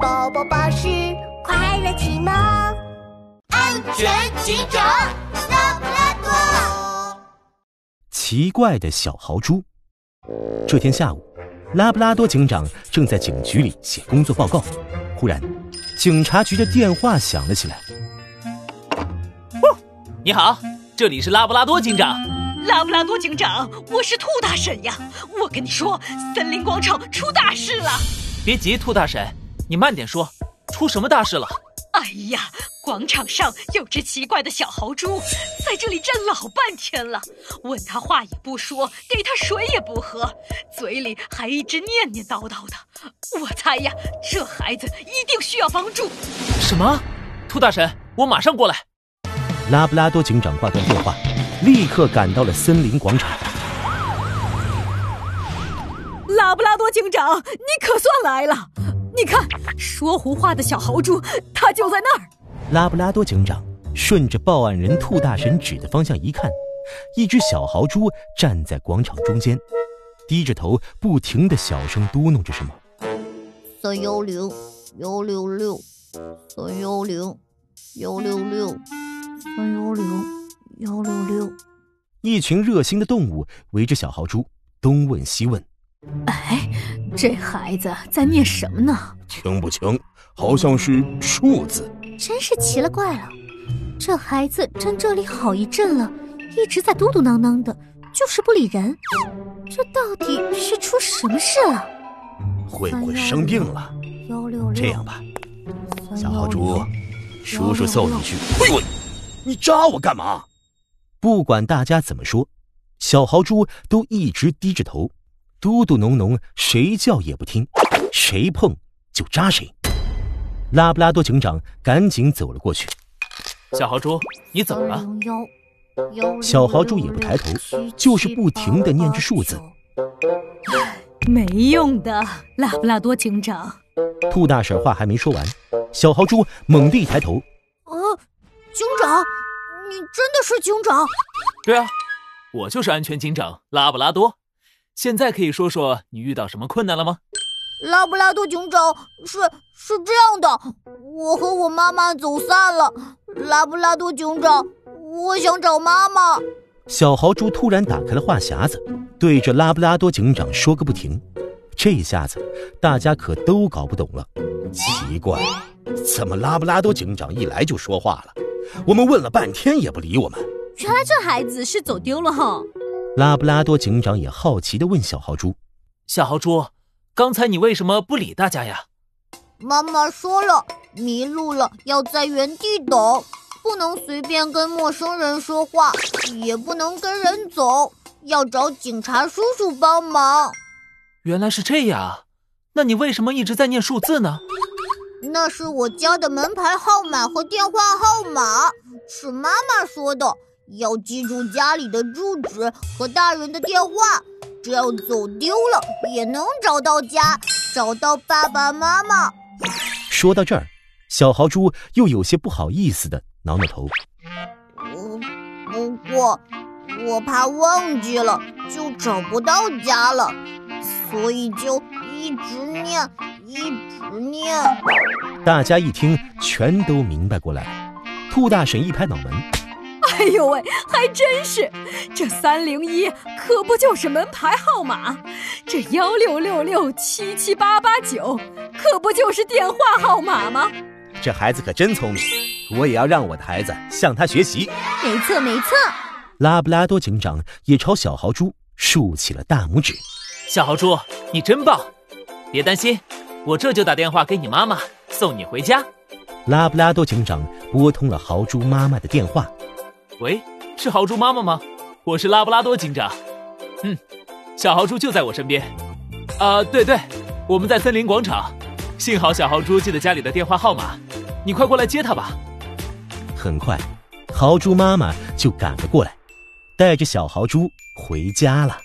宝宝巴士快乐启蒙，安全警长拉布拉多。奇怪的小豪猪。这天下午，拉布拉多警长正在警局里写工作报告，忽然，警察局的电话响了起来。你好，这里是拉布拉多警长。拉布拉多警长，我是兔大婶呀。我跟你说，森林广场出大事了。别急，兔大婶，你慢点说，出什么大事了？哎呀，广场上有只奇怪的小豪猪，在这里站老半天了。问他话也不说，给他水也不喝，嘴里还一直念念叨叨的。我猜呀，这孩子一定需要帮助。什么？兔大神，我马上过来。拉布拉多警长挂断电话，立刻赶到了森林广场。拉布拉多警长，你可算来了！你看，说胡话的小豪猪，他就在那儿。拉布拉多警长顺着报案人兔大神指的方向一看，一只小豪猪站在广场中间，低着头，不停的小声嘟囔着什么。三幺零幺六六，三幺零幺六六。三幺零幺六六，一群热心的动物围着小豪猪东问西问。哎，这孩子在念什么呢？听不清，好像是数字。真是奇了怪了，这孩子站这里好一阵了，一直在嘟嘟囔囔的，就是不理人。这到底是出什么事了？会不会生病了？幺六六，这样吧，小豪猪，叔叔揍你去。喂喂！你扎我干嘛？不管大家怎么说，小豪猪都一直低着头，嘟嘟哝哝，谁叫也不听，谁碰就扎谁。拉布拉多警长赶紧走了过去。小豪猪，你怎么了？小豪猪也不抬头，就是不停的念着数字。没用的，拉布拉多警长。兔大婶话还没说完，小豪猪猛地一抬头。警长，你真的是警长？对啊，我就是安全警长拉布拉多。现在可以说说你遇到什么困难了吗？拉布拉多警长，是是这样的，我和我妈妈走散了。拉布拉多警长，我想找妈妈。小豪猪突然打开了话匣子，对着拉布拉多警长说个不停。这下子大家可都搞不懂了，奇怪，怎么拉布拉多警长一来就说话了？我们问了半天也不理我们，原来这孩子是走丢了哈。拉布拉多警长也好奇地问小豪猪：“小豪猪，刚才你为什么不理大家呀？”妈妈说了，迷路了要在原地等，不能随便跟陌生人说话，也不能跟人走，要找警察叔叔帮忙。原来是这样，那你为什么一直在念数字呢？那是我家的门牌号码和电话号码，是妈妈说的，要记住家里的住址和大人的电话，这样走丢了也能找到家，找到爸爸妈妈。说到这儿，小豪猪又有些不好意思的挠挠头。不过我怕忘记了，就找不到家了，所以就一直念。一直念，大家一听，全都明白过来了。兔大婶一拍脑门：“哎呦喂，还真是！这三零一可不就是门牌号码？这幺六六六七七八八九可不就是电话号码吗？这孩子可真聪明，我也要让我的孩子向他学习。没错没错。”拉布拉多警长也朝小豪猪竖起了大拇指：“小豪猪，你真棒！别担心。”我这就打电话给你妈妈，送你回家。拉布拉多警长拨通了豪猪妈妈的电话。喂，是豪猪妈妈吗？我是拉布拉多警长。嗯，小豪猪就在我身边。啊，对对，我们在森林广场。幸好小豪猪记得家里的电话号码，你快过来接他吧。很快，豪猪妈妈就赶了过来，带着小豪猪回家了。